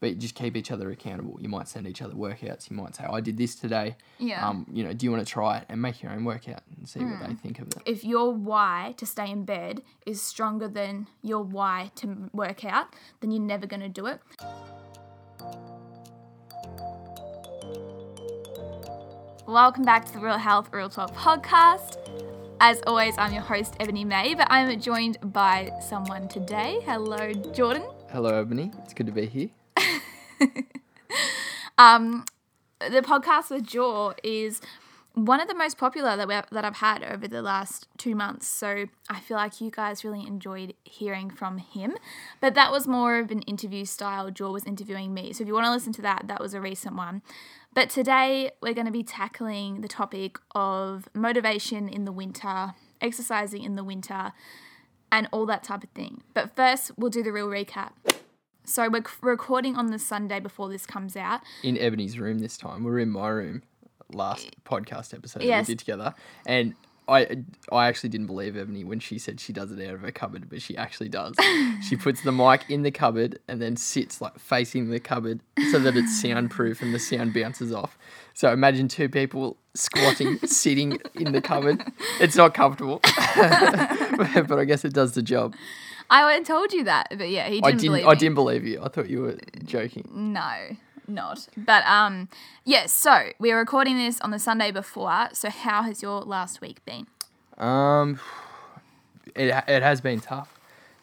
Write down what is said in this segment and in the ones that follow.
but you just keep each other accountable. You might send each other workouts. You might say, "I did this today. Yeah. Um, you know, do you want to try it and make your own workout and see what they think of it? if your why to stay in bed is stronger than your why to work out, then you're never going to do it. Welcome back to the Real Health Real Talk podcast. As always, I'm your host, Ebony May, but I'm joined by someone today. Hello, Jordan. Hello, Ebony. It's good to be here. Um, the podcast with Jaw is one of the most popular that, we that I've had over the last two months. So I feel like you guys really enjoyed hearing from him. But that was more of an interview style. Jaw was interviewing me. So if you want to listen to that, that was a recent one. But today we're going to be tackling the topic of motivation in the winter, exercising in the winter, and all that type of thing. But first, we'll do the real recap. So we're c- recording on the Sunday before this comes out. In Ebony's room this time. we're in my room last podcast episode Yes. that we did together, and I I actually didn't believe Ebony when she said she does it out of her cupboard, but she actually does. she puts the mic in the cupboard and then sits like facing the cupboard so that it's soundproof and the sound bounces off. So imagine two people squatting, sitting in the cupboard. It's not comfortable, but I guess it does the job. I would have told you that, but yeah, he didn't, I didn't. believe I me. didn't believe you. I thought you were joking. No, not. But um, yeah. So we're recording this on the Sunday before. So how has your last week been? Um, it it has been tough.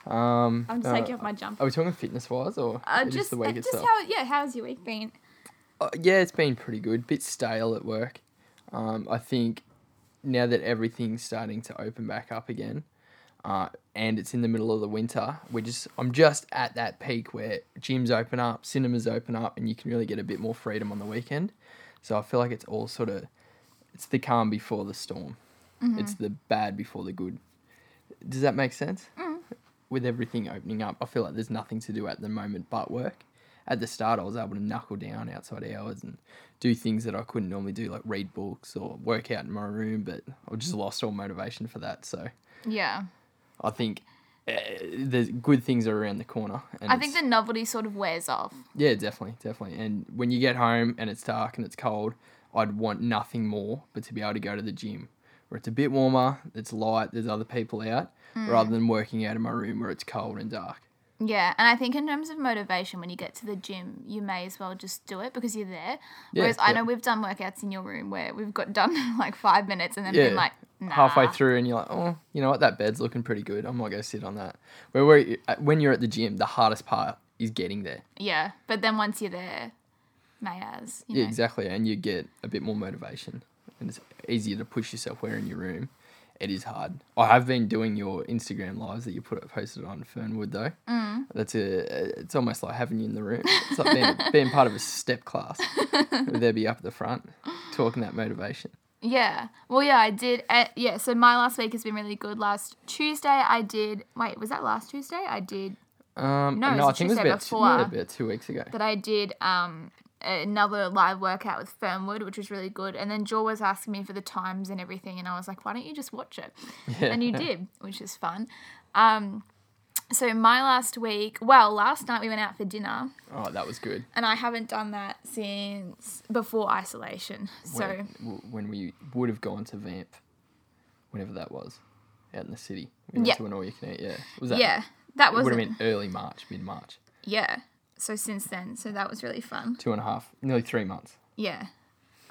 Um, I'm just uh, taking off my jumper. Are we talking fitness wise or Uh, just, just the uh, week just itself? how yeah. How's your week been? Uh, yeah, it's been pretty good. Bit stale at work. Um, I think now that everything's starting to open back up again, uh, and it's in the middle of the winter, we just I'm just at that peak where gyms open up, cinemas open up, and you can really get a bit more freedom on the weekend. So I feel like it's all sort of it's the calm before the storm. It's the bad before the good. Does that make sense? With everything opening up, I feel like there's nothing to do at the moment but work. At the start, I was able to knuckle down outside hours and do things that I couldn't normally do, like read books or work out in my room. But I just lost all motivation for that. So Yeah, I think uh, the good things are around the corner. I think the novelty sort of wears off. yeah, definitely, definitely. And when you get home and it's dark and it's cold, I'd want nothing more but to be able to go to the gym where it's a bit warmer, it's light, there's other people out, Mm. rather than working out in my room where it's cold and dark. Yeah, and I think in terms of motivation, when you get to the gym, you may as well just do it because you're there. Yeah, Whereas I know we've done workouts in your room where we've got done like five minutes and then Yeah. been like, nah. Halfway through, and you're like, oh, you know what, that bed's looking pretty good. I might go sit on that. Where, where when you're at the gym, the hardest part is getting there. Yeah, but then once you're there, may as. You Yeah, know. exactly. And you get a bit more motivation. And it's easier to push yourself where in your room. It is hard. I have been doing your Instagram lives that you put it posted on Fernwood though. Mm. That's a. It's almost like having you in the room. It's like being, being part of a step class. They'd be up at the front, talking that motivation. Yeah. Well, yeah, I did. Uh, yeah, so my last week has been really good. Last Tuesday, I did. Wait, was that last Tuesday? I did. Um, No, it no, was I think it was Tuesday about two, about two weeks ago. That I did um another live workout with Fernwood, which was really good. And then Jaw was asking me for the times and everything, and I was like, why don't you just watch it? Yeah. And you did, which is fun. Um, so my last week, well, last night we went out for dinner, Oh, that was good. and I haven't done that since before isolation. So when, when we would have gone to Vamp, whenever that was, out in the city. We went Yeah. to an all you can eat. Yeah, was that? yeah, that was would have been early March, mid March. yeah. So since then, so that was really fun. two and a half, nearly three months. Yeah,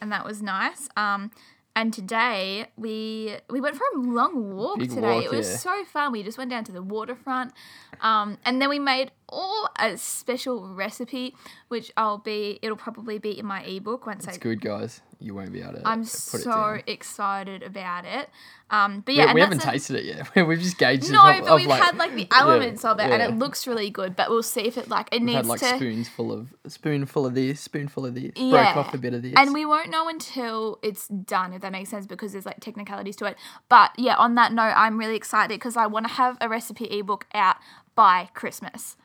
and that was nice. Um, and today we we went for a long walk Big today. walk, it was yeah. so fun. We just went down to the waterfront, um, and then we made all a special recipe, which I'll be. It'll probably be in my ebook once It's I. good, guys. You won't be able to I'm so excited about it. Um, but yeah, we and haven't a- tasted it yet. We've just gauged it. No, of, but of we've like, had like the elements of it, and it looks really good. But we'll see if it like it We've needs had like to. spoons full of spoonful of this, spoonful of this. Yeah. Broke off a bit of this. And we won't know until it's done, if that makes sense, because there's like technicalities to it. But yeah, on that note, I'm really excited because I want to have a recipe ebook out by Christmas.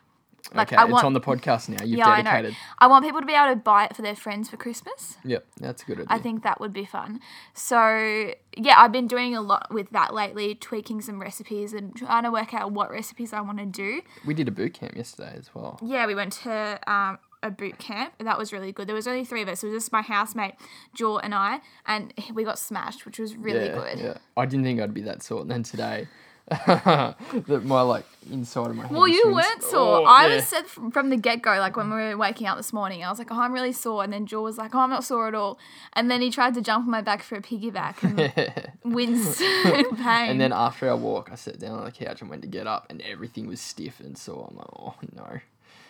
Like okay, I it's want, on the podcast now. You've yeah, I dedicated. know. I want people to be able to buy it for their friends for Christmas. Yep, that's a good idea. I think that would be fun. So yeah, I've been doing a lot with that lately, tweaking some recipes and trying to work out what recipes I want to do. we did a boot camp yesterday as well. Yeah, we went to um, a boot camp. That was really good. There was only three of us. It was just my housemate, Jaw, and I, and we got smashed, which was really yeah, good. Yeah. I didn't think I'd be that sort. And then today, that my like inside of my head. Well, you weren't sore. Oh, I yeah. was said from, from the get go, like when we were waking up this morning, I was like, oh, I'm really sore. And then Jaw was like, oh, I'm not sore at all. And then he tried to jump on my back for a piggyback and winced in pain. And then after our walk, I sat down on the couch and went to get up, and everything was stiff and sore. I'm like, oh no.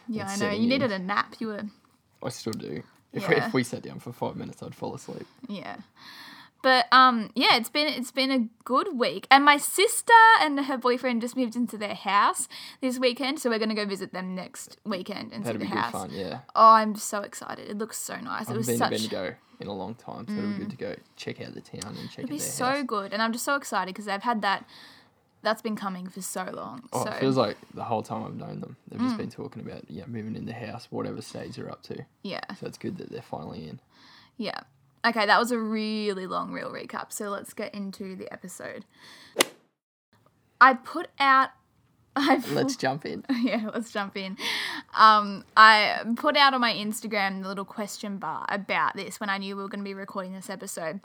yeah, I know. You in. needed a nap. You were, I still do. If, Yeah. if we sat down for five minutes, I'd fall asleep. yeah. But um, yeah, it's been it's been a good week, and my sister and her boyfriend just moved into their house this weekend, so we're gonna go visit them next weekend and That'd see the house. fun, yeah. Oh, I'm so excited! It looks so nice. I it was been such to Bendigo in a long time, so it'll be good to go check out the town and check out be so house. good, and I'm just so excited because they've had that. That's been coming for so long. Oh, so it feels like the whole time I've known them, they've just Mm. been talking about yeah moving in the house, whatever stage they're up to. yeah, So it's good that they're finally in. yeah. Okay, that was a really long real recap. So let's get into the episode. I put out. I Let's jump in. yeah, let's jump in. Um, I put out on my Instagram the little question bar about this when I knew we were going to be recording this episode.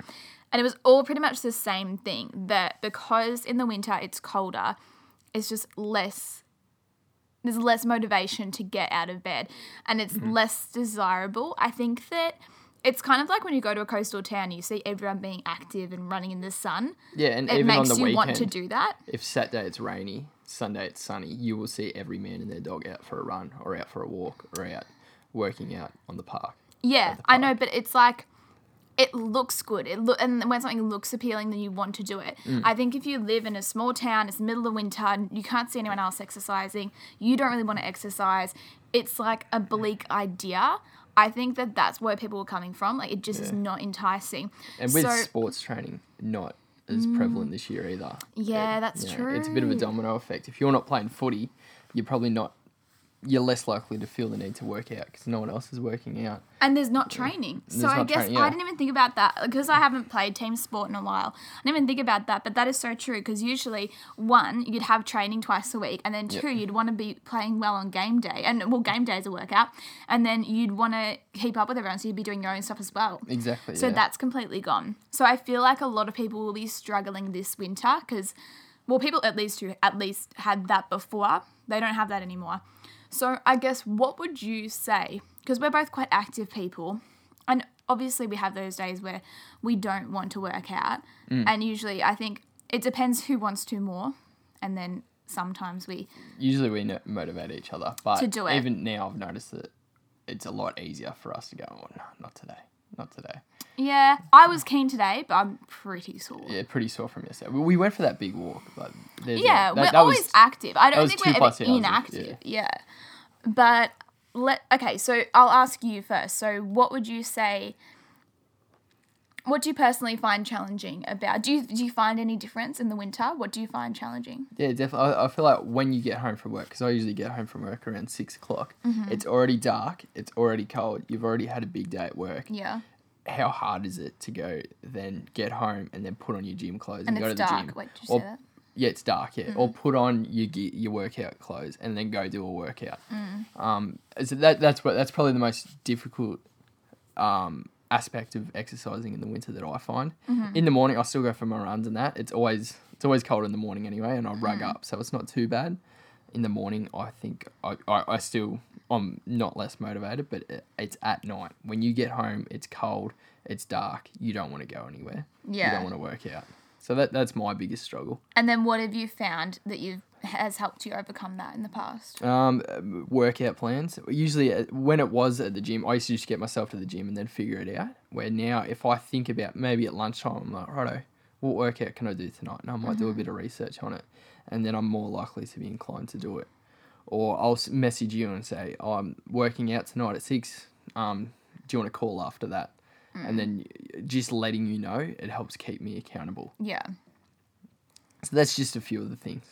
And it was all pretty much the same thing that because in the winter it's colder, it's just less, there's less motivation to get out of bed and it's less desirable. I think that it's kind of like when you go to a coastal town, you see everyone being active and running in the sun. Yeah, and It even on makes the you weekend, want to do that. if Saturday it's rainy, Sunday it's sunny, you will see every man and their dog out for a run or out for a walk or out working out on the park. Yeah, the I know, but it's like it looks good. It and when something looks appealing, then you want to do it. Mm. I think if you live in a small town, it's the middle of winter, and you can't see anyone else exercising, you don't really want to exercise. It's like a bleak idea. I think that that's where people were coming from. Like it just is not enticing. And with so sports training not as mm. prevalent this year either. Yeah, it- that's you know, It's a bit of a domino effect. If you're not playing footy, you're probably not. You're less likely to feel the need to work out because no one else is working out. and there's not training. So I guess training, I didn't even think about that because I haven't played team sport in a while. I didn't even think about that, but that is so true because usually one you'd have training twice a week, and then two you'd want to be playing well on game day, and well game day is a workout, and then you'd want to keep up with everyone, so you'd be doing your own stuff as well. Exactly. So yeah. that's completely gone. So I feel like a lot of people will be struggling this winter because, well, people at least who at least had that before, they don't have that anymore. So I guess what would you say? Because we're both quite active people, and obviously we have those days where we don't want to work out, Mm. and usually I think it depends who wants to more, and then sometimes we usually we motivate each other, but To do it. even now I've noticed that it's a lot easier for us to go. Oh no, not today, not today. yeah I was keen today, but I'm pretty sore. Yeah, pretty sore from yesterday. We- We went for that big walk, but there's a- Yeah, that- we're that always was- active. I don't think we're ever inactive. Yeah. But let okay, so I'll ask you first. So what would you say what do you personally find challenging about do you do you find any difference in the winter? What do you find challenging? Yeah, definitely. I, I feel like when you get home from work, because I usually get home from work around six o'clock, Mm-hmm. it's already dark, it's already cold, you've already had a big day at work. Yeah. How hard is it to go then get home and then put on your gym clothes And and, go to the dark. gym? Wait, did you Or- say that? Yeah, it's dark. Yeah, or put on your your workout clothes and then go do a workout. Um, so that that's what that's probably the most difficult um aspect of exercising in the winter that I find. Mm-hmm. In the morning, I still go for my runs and that. It's always it's always cold in the morning anyway, and I rug mm. up, so it's not too bad. In the morning, I think I, I, I still I'm not less motivated, but it, it's at night when you get home. It's cold, it's dark. You don't want to go anywhere. you don't want to work out. So that that's my biggest struggle. And then what have you found that you has helped you overcome that in the past? Um, workout plans. Usually, uh, when it was at the gym, I used to just get myself to the gym and then figure it out. Where now, if I think about maybe at lunchtime, I'm like, righto, what workout can I do tonight? And I might do a bit of research on it, and then I'm more likely to be inclined to do it. Or I'll message you and say, oh, I'm working out tonight at six. Um, do you want to call after that? And then just letting you know, it helps keep me accountable. Yeah. So that's just a few of the things.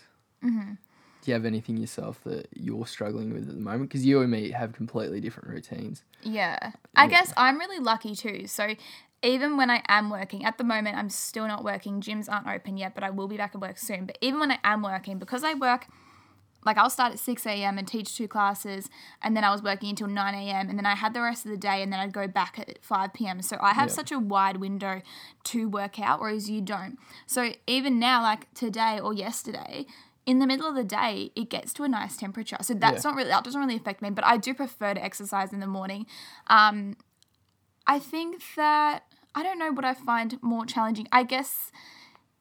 Mm-hmm. Do you have anything yourself that you're struggling with at the moment? Because you and me have completely different routines. Yeah. I guess I'm really lucky too. So even when I am working, at the moment I'm still not working. Gyms aren't open yet, but I will be back at work soon. But even when I am working, because I work like I'll start at 6 a.m. and teach two classes, and then I was working until 9 a.m. and then I had the rest of the day, and then I'd go back at 5 p.m. So I have Yeah. such a wide window to work out, whereas you don't. So even now, like today or yesterday, in the middle of the day, it gets to a nice temperature. So that's Yeah. not really that doesn't really affect me, but I do prefer to exercise in the morning. Um, I think that I don't know what I find more challenging. I guess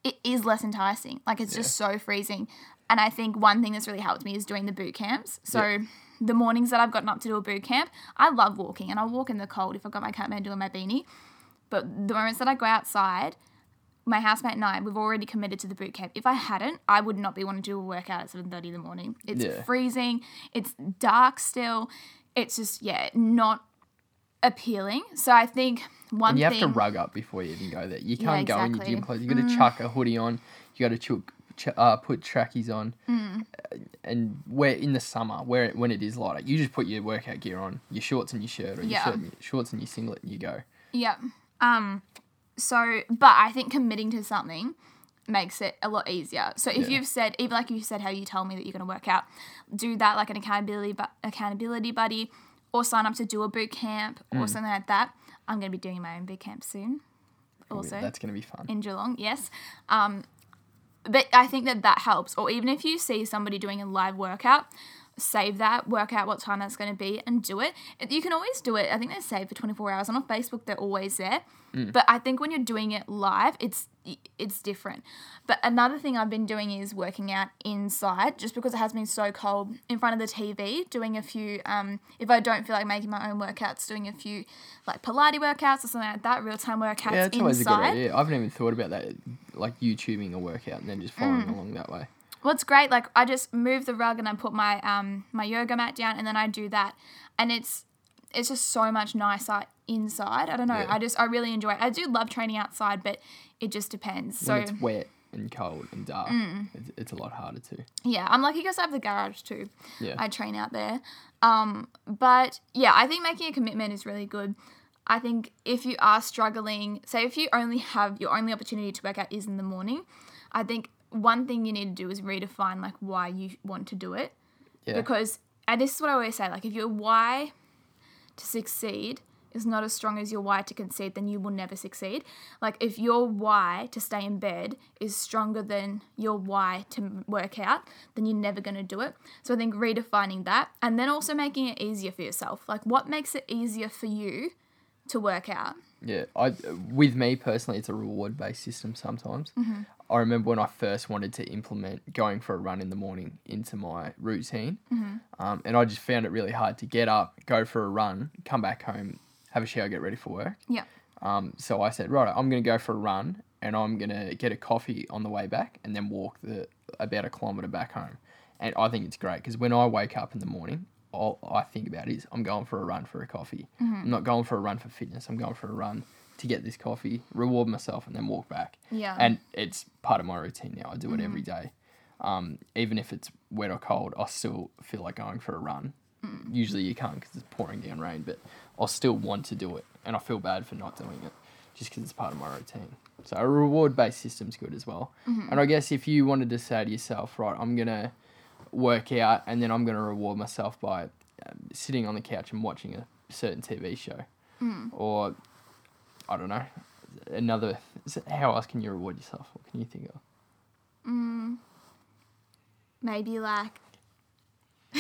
it is less enticing. Like it's just so freezing. And I think one thing that's really helped me is doing the boot camps. So Yeah. the mornings that I've gotten up to do a boot camp, I love walking and I'll walk in the cold if I've got my Kathmandu and my beanie. But the moments that I go outside, my housemate and I, we've already committed to the boot camp. If I hadn't, I would not be wanting to do a workout at 7.30 in the morning. It's Yeah. freezing. It's dark still. It's just, yeah, not appealing. So I think one And you have to rug up before you even go there. You can't go in your. Mm. gym clothes. You got to chuck a hoodie on. You got to chuck, ch- uh, put trackies on. Mm. Uh, And where in the summer, where when it is lighter, you just put your workout gear on, your shorts and your shirt, or your shirt and your, shorts and your singlet, and you go. Yeah. Um so but I think committing to something makes it a lot easier. So if Yeah. you've said even like you said how you tell me that you're going to work out, do that like an accountability bu- accountability buddy or sign up to do a boot camp or Mm. something like that. I'm going to be doing my own boot camp soon. Also That's gonna be fun. in Geelong, yes. Um, but I think that that helps. Or even if you see somebody doing a live workout, save that, work out what time that's going to be, and do it. You can always do it. I think they're saved for 24 hours. And on Facebook, they're always there. But I think when you're doing it live, it's it's different. But another thing I've been doing is working out inside, just because it has been so cold in front of the TV. Doing a few, um, if I don't feel like making my own workouts, doing a few like Pilates workouts or something like that, real time workouts Yeah, that's always a good inside. idea. I haven't even thought about that, like YouTubing a workout and then just following Mm. along that way. What's great, like I just move the rug and I put my um my yoga mat down and then I do that, and it's it's just so much nicer inside. I don't know. Yeah. I just I really enjoy it. I do love training outside, but it just depends. So it's wet and cold and dark, Mm. it's, it's a lot harder to. yeah, I'm lucky because I have the garage too. Yeah. I train out there. Um, but yeah, I think making a commitment is really good. I think if you are struggling, say if you only have your only opportunity to work out is in the morning, I think one thing you need to do is redefine like why you want to do it. yeah. Because and this is what I always say, like if your why to succeed is not as strong as your why to concede, then you will never succeed. Like if your why to stay in bed is stronger than your why to work out, then you're never going to do it. So I think redefining that and then also making it easier for yourself. Like what makes it easier for you to work out? Yeah, I with me personally, it's a reward based system. Sometimes Mm-hmm. I remember when I first wanted to implement going for a run in the morning into my routine, Mm-hmm. um, and I just found it really hard to get up, go for a run, come back home, have a shower, get ready for work. Yeah. Um, so I said, right, I'm gonna go for a run, and I'm gonna get a coffee on the way back, and then walk the about a kilometer back home. And I think it's great because when I wake up in the morning, all I think about is I'm going for a run for a coffee. I'm not going for a run for fitness. I'm going for a run to get this coffee, reward myself, and then walk back. Yeah. And it's part of my routine now. I do it every day. Um, even if it's wet or cold, I still feel like going for a run. Usually you can't because it's pouring down rain, but I'll still want to do it, and I feel bad for not doing it, just because it's part of my routine. So a reward-based system's good as well. And I guess if you wanted to say to yourself, right, I'm gonna work out, and then I'm gonna reward myself by um, sitting on the couch and watching a certain TV show, or I don't know, another. How else can you reward yourself? What can you think of? Mm. maybe like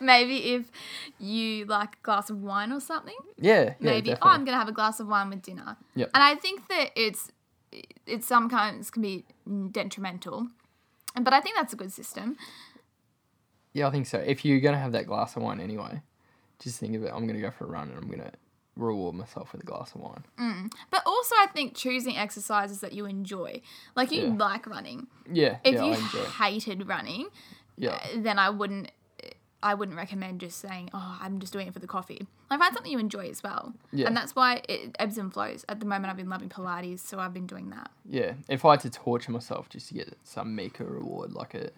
maybe if you like a glass of wine or something Yeah, yeah, maybe oh i'm gonna have a glass of wine with dinner Yep. and i think that it's it sometimes can be detrimental but i think that's a good system Yeah, I think so. If you're gonna have that glass of wine anyway, just think of it. I'm gonna go for a run and I'm gonna reward myself with a glass of wine. Mm. but also i think choosing exercises that you enjoy like you Yeah. like running Yeah, if yeah, you I hated running Yeah, uh, then i wouldn't uh, I wouldn't recommend just saying, "Oh, I'm just doing it for the coffee." Like find something you enjoy as well, Yeah. and that's why it ebbs and flows. At the moment, I've been loving Pilates, so I've been doing that. yeah. If I had to torture myself just to get some meeker reward like a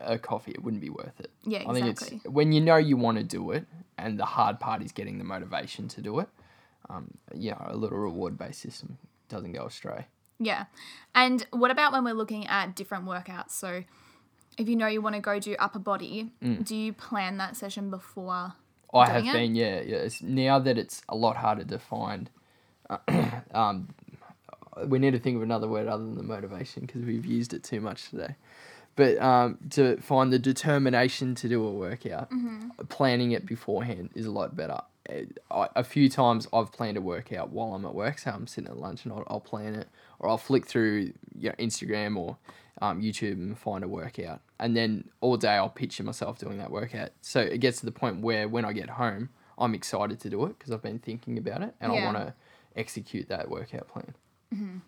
a coffee, it wouldn't be worth it. Yeah, I think exactly. it's when you know you want to do it, and the hard part is getting the motivation to do it. Um, yeah, a little reward based system doesn't go astray. Yeah. And what about when we're looking at different workouts? So if you know you want to go do upper body, Mm. do you plan that session before? I have it? been, yeah, yeah. It's, now that it's a lot harder to find, um, we need to think of another word other than the motivation because we've used it too much today. But um, to find the determination to do a workout, planning it beforehand is a lot better. I, a few times I've planned a workout while I'm at work, so I'm sitting at lunch and I'll, I'll plan it, or I'll flick through you know, Instagram or um, YouTube and find a workout, and then all day I'll picture myself doing that workout. So it gets to the point where when I get home, I'm excited to do it because I've been thinking about it and I want to execute that workout plan.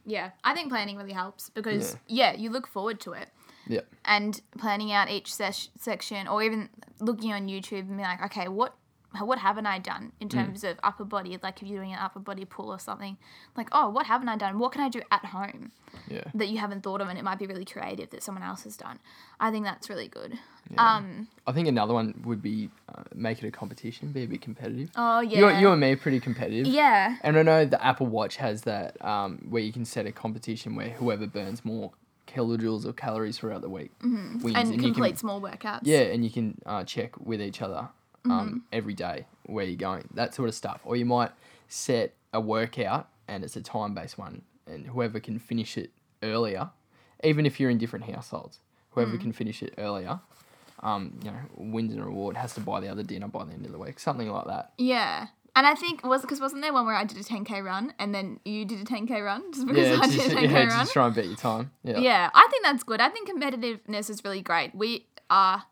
Yeah, I think planning really helps because yeah, you look forward to it. Yeah, and planning out each ses- section or even looking on YouTube and be like, okay, what what haven't I done in terms of upper body? Like if you're doing an upper body pull or something, like, oh, what haven't I done? What can I do at home yeah. that you haven't thought of? And it might be really creative that someone else has done. I think that's really good. Yeah. Um, I think another one would be uh, make it a competition, be a bit competitive. oh yeah, You, you and me are pretty competitive. yeah, And I know the Apple Watch has that um, where you can set a competition where whoever burns more kilojoules or calories throughout the week. Mm-hmm. and, you complete can, small workouts. yeah, and you can uh, check with each other um, Mm-hmm. every day where you're going, that sort of stuff. Or you might set a workout and it's a time based one, and whoever can finish it earlier, even if you're in different households, whoever Mm. can finish it earlier. Um, you know, wins a reward, has to buy the other dinner by the end of the week, something like that. Yeah. And I think was because wasn't there one where I did a 10k run and then you did a 10k run just because Yeah, I just, did a 10k yeah, run? just try and beat your time. Yeah. Yeah, I think that's good. I think competitiveness is really great. We are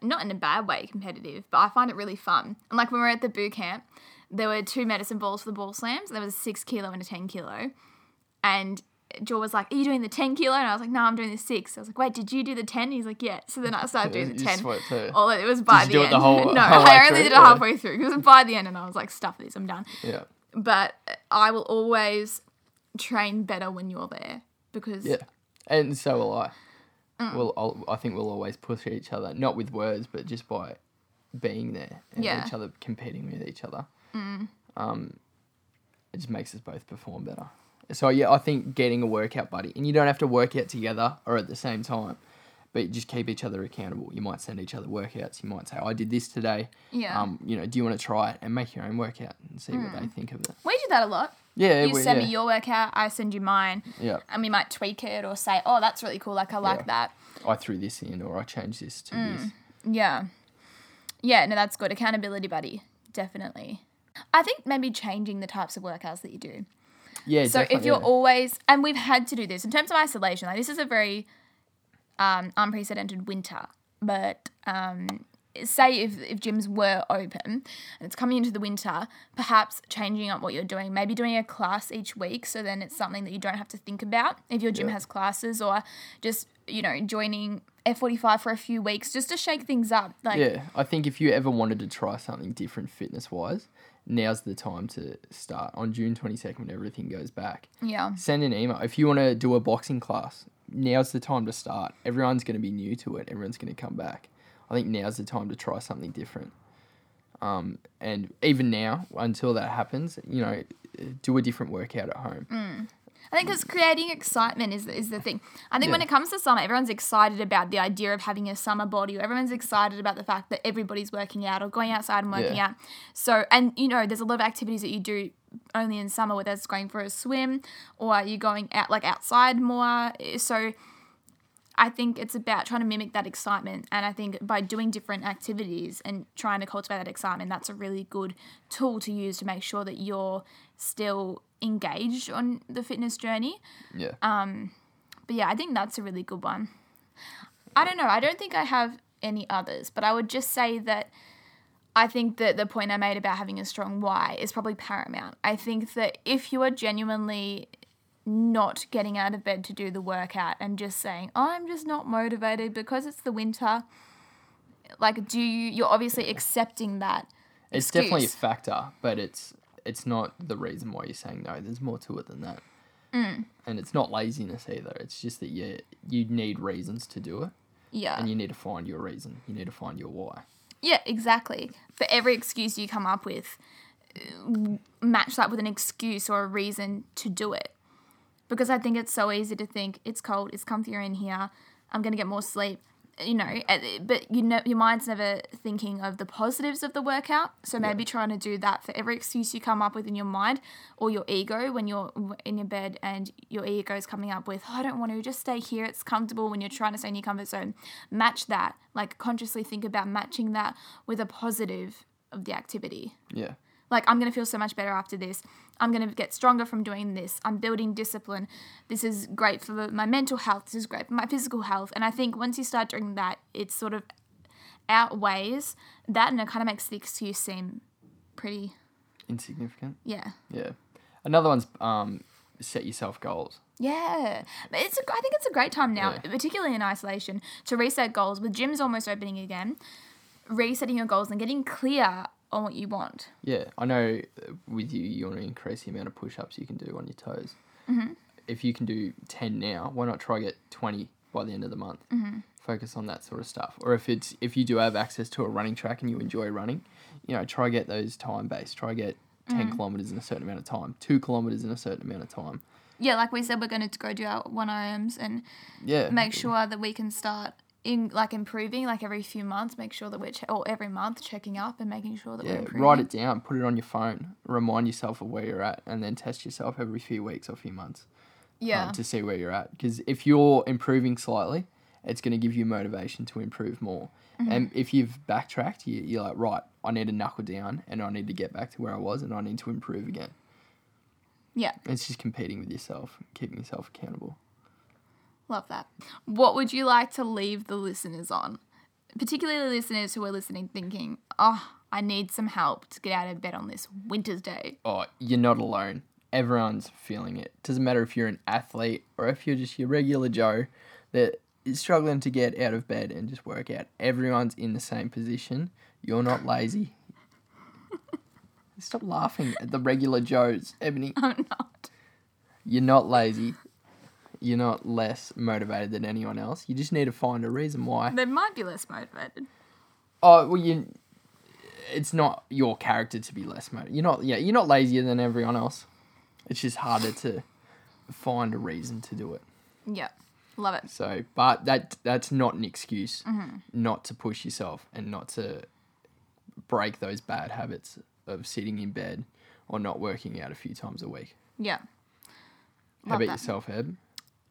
not in a bad way competitive, but I find it really fun. And like when we were at the boot camp, there were two medicine balls for the ball slams. There was a six kilo and a 10 kilo. And Joel was like, Are you doing the 10 kilo? And I was like, No, I'm doing the six. I was like, Wait, did you do the 10? He's like, Yeah. So then I started doing the 10. sweat. All it was by Did the you do it end. the whole- no, I only through? did it Yeah. halfway through. It was by the end, and I was like, Stuff this, I'm done. Yeah. But I will always train better when you're there because Yeah. And so will I. Mm. Well, I'll, I think we'll always push each other, not with words, but just by being there and Yeah. Mm. each other competing with each other. Um, it just makes us both perform better. So yeah, I think getting a workout buddy, and you don't have to work out together or at the same time, but just keep each other accountable. You might send each other workouts. You might say, "I did this today." Yeah. Um, you know, do you want to try it and make your own workout and see what they think of it? we do that a lot. Yeah, you we- send yeah. me your workout, I send you mine, Yeah, and we might tweak it or say, "Oh, that's really cool. Like I like Yeah. that." I threw this in, or I changed this to Mm. this. Yeah, yeah. No, that's good. Accountability buddy, definitely. I think maybe changing the types of workouts that you do. Yeah. So if you're yeah. always, and we've had to do this in terms of isolation, like this is a very um, unprecedented winter. But um, say if, if gyms were open and it's coming into the winter, perhaps changing up what you're doing, maybe doing a class each week. So then it's something that you don't have to think about if your gym Yeah. has classes or just, you know, joining F45 for a few weeks just to shake things up. Like, Yeah, I think if you ever wanted to try something different fitness wise, now's the time to start. On June 22nd, when everything goes back, yeah. send an email. If you want to do a boxing class, now's the time to start. Everyone's going to be new to it, everyone's going to come back. I think now's the time to try something different. Um, and even now, until that happens, you know, do a different workout at home. I think because creating excitement is is the thing. I think when it comes to summer, everyone's excited about the idea of having a summer body, or everyone's excited about the fact that everybody's working out or going outside and working Yeah. out. So, and you know, there's a lot of activities that you do only in summer, whether it's going for a swim or you're going out like outside more. So, I think it's about trying to mimic that excitement. And I think by doing different activities and trying to cultivate that excitement, that's a really good tool to use to make sure that you're still engaged on the fitness journey. Yeah. Um, but yeah, I think that's a really good one. I don't know. I don't think I have any others, but I would just say that I think that the point I made about having a strong why is probably paramount. I think that if you are genuinely not getting out of bed to do the workout and just saying, oh, I'm just not motivated because it's the winter, like, do you, you're obviously accepting that. it's definitely a factor, but it's it's not the reason why you're saying no. There's more to it than that. Mm. And it's not laziness either. It's just that you you need reasons to do it, Yeah. and you need to find your reason. You need to find your why. Yeah, exactly. For every excuse you come up with, uh, match that with an excuse or a reason to do it. Because I think it's so easy to think it's cold, it's comfier in here. I'm gonna get more sleep. You know, uh, but you know, your mind's never thinking of the positives of the workout. So maybe trying to do that for every excuse you come up with in your mind or your ego when you're in your bed and your ego is coming up with, oh, I don't want to just stay here. It's comfortable when you're trying to stay in your comfort zone. Match that. Like consciously think about matching that with a positive of the activity. Yeah. Like, I'm going to feel so much better after this. I'm going to get stronger from doing this. I'm building discipline. This is great for my mental health. This is great for my physical health. And I think once you start doing that, it sort of outweighs that and it kind of makes the excuse seem pretty, Insignificant. yeah. Yeah. Another one's um, set yourself goals. Yeah, but it's. A, I think it's a great time now, Yeah. particularly in isolation, to reset goals. With gyms almost opening again, resetting your goals and getting clear on what you want. Yeah, I know with you, you want to increase the amount of push ups you can do on your toes. Mm-hmm. If you can do 10 now, why not try get 20 by the end of the month? Mm-hmm. Focus on that sort of stuff. Or if it's if you do have access to a running track and you enjoy running, you know, try get those time based. Try get 10 kilometers in a certain amount of time, 2 kilometers in a certain amount of time. Yeah, like we said, we're going to go do our one RMs and Yeah. make sure that we can start in like improving like every few months. Make sure that we're che- or every month checking up and making sure that we're Yeah, improving. write it down, put it on your phone, remind yourself of where you're at, and then test yourself every few weeks or few months. Yeah, um, to see where you're at. Because if you're improving slightly, it's going to give you motivation to improve more. Mm-hmm. And if you've backtracked, you, you're like, right, I need to knuckle down and I need to get back to where I was and I need to improve again. yeah, It's just competing with yourself, keeping yourself accountable. Love that. What would you like to leave the listeners on? Particularly listeners who are listening, thinking, "Oh, I need some help to get out of bed on this winter's day." Oh, you're not alone. Everyone's feeling it. Doesn't matter if you're an athlete or if you're just your regular Joe that is struggling to get out of bed and just work out. Everyone's in the same position. You're not lazy. Stop laughing at the regular Joes, Ebony. I'm not. You're not lazy. You're not less motivated than anyone else. You just need to find a reason why. They might be less motivated. Oh well, you. It's not your character to be less motivated. You're not. Yeah, you're not lazier than everyone else. It's just harder to find a reason to do it. Yeah, love it. So, but that that's not an excuse mm-hmm. not to push yourself and not to break those bad habits of sitting in bed or not working out a few times a week. Yeah, How Love about that. yourself, Heb?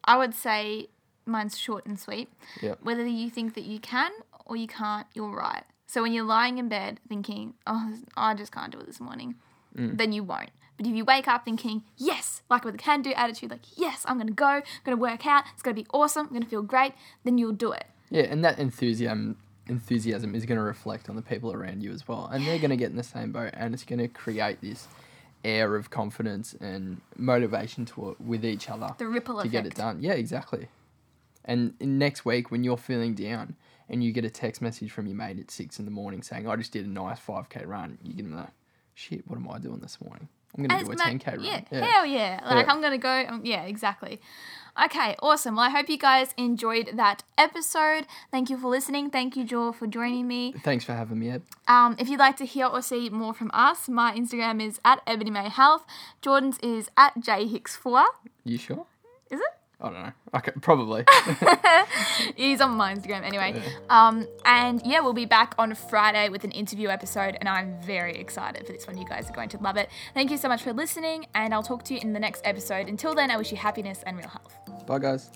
I would say mine's short and sweet. Yep. Whether you think that you can or you can't, you're right. So when you're lying in bed thinking, oh, I just can't do it this morning, mm. then you won't. But if you wake up thinking, yes, like with a can do attitude, like, yes, I'm going to go, I'm going to work out, it's going to be awesome, I'm going to feel great, then you'll do it. Yeah, and that enthusiasm enthusiasm is going to reflect on the people around you as well, and they're going to get in the same boat, and it's going to create this air of confidence and motivation to it with each other The ripple to effect. get it done. Yeah, exactly. And next week, when you're feeling down and you get a text message from your mate at six in the morning saying, "I just did a nice five k run," you're gonna be like, "Shit, what am I doing this morning? I'm gonna do a ten k run." Yeah, hell yeah. Like, Yeah. I'm going to go. Um, yeah, exactly. Okay, awesome. Well, I hope you guys enjoyed that episode. Thank you for listening. Thank you, Joel, for joining me. Thanks for having me, Ed. Um, if you'd like to hear or see more from us, my Instagram is at Ebony May Health. Jordan's is at jhicks4. You sure? I don't know. Okay, probably. He's on my Instagram anyway. Um, and yeah, we'll be back on Friday with an interview episode, and I'm very excited for this one. You guys are going to love it. Thank you so much for listening, and I'll talk to you in the next episode. Until then, I wish you happiness and real health. Bye, guys.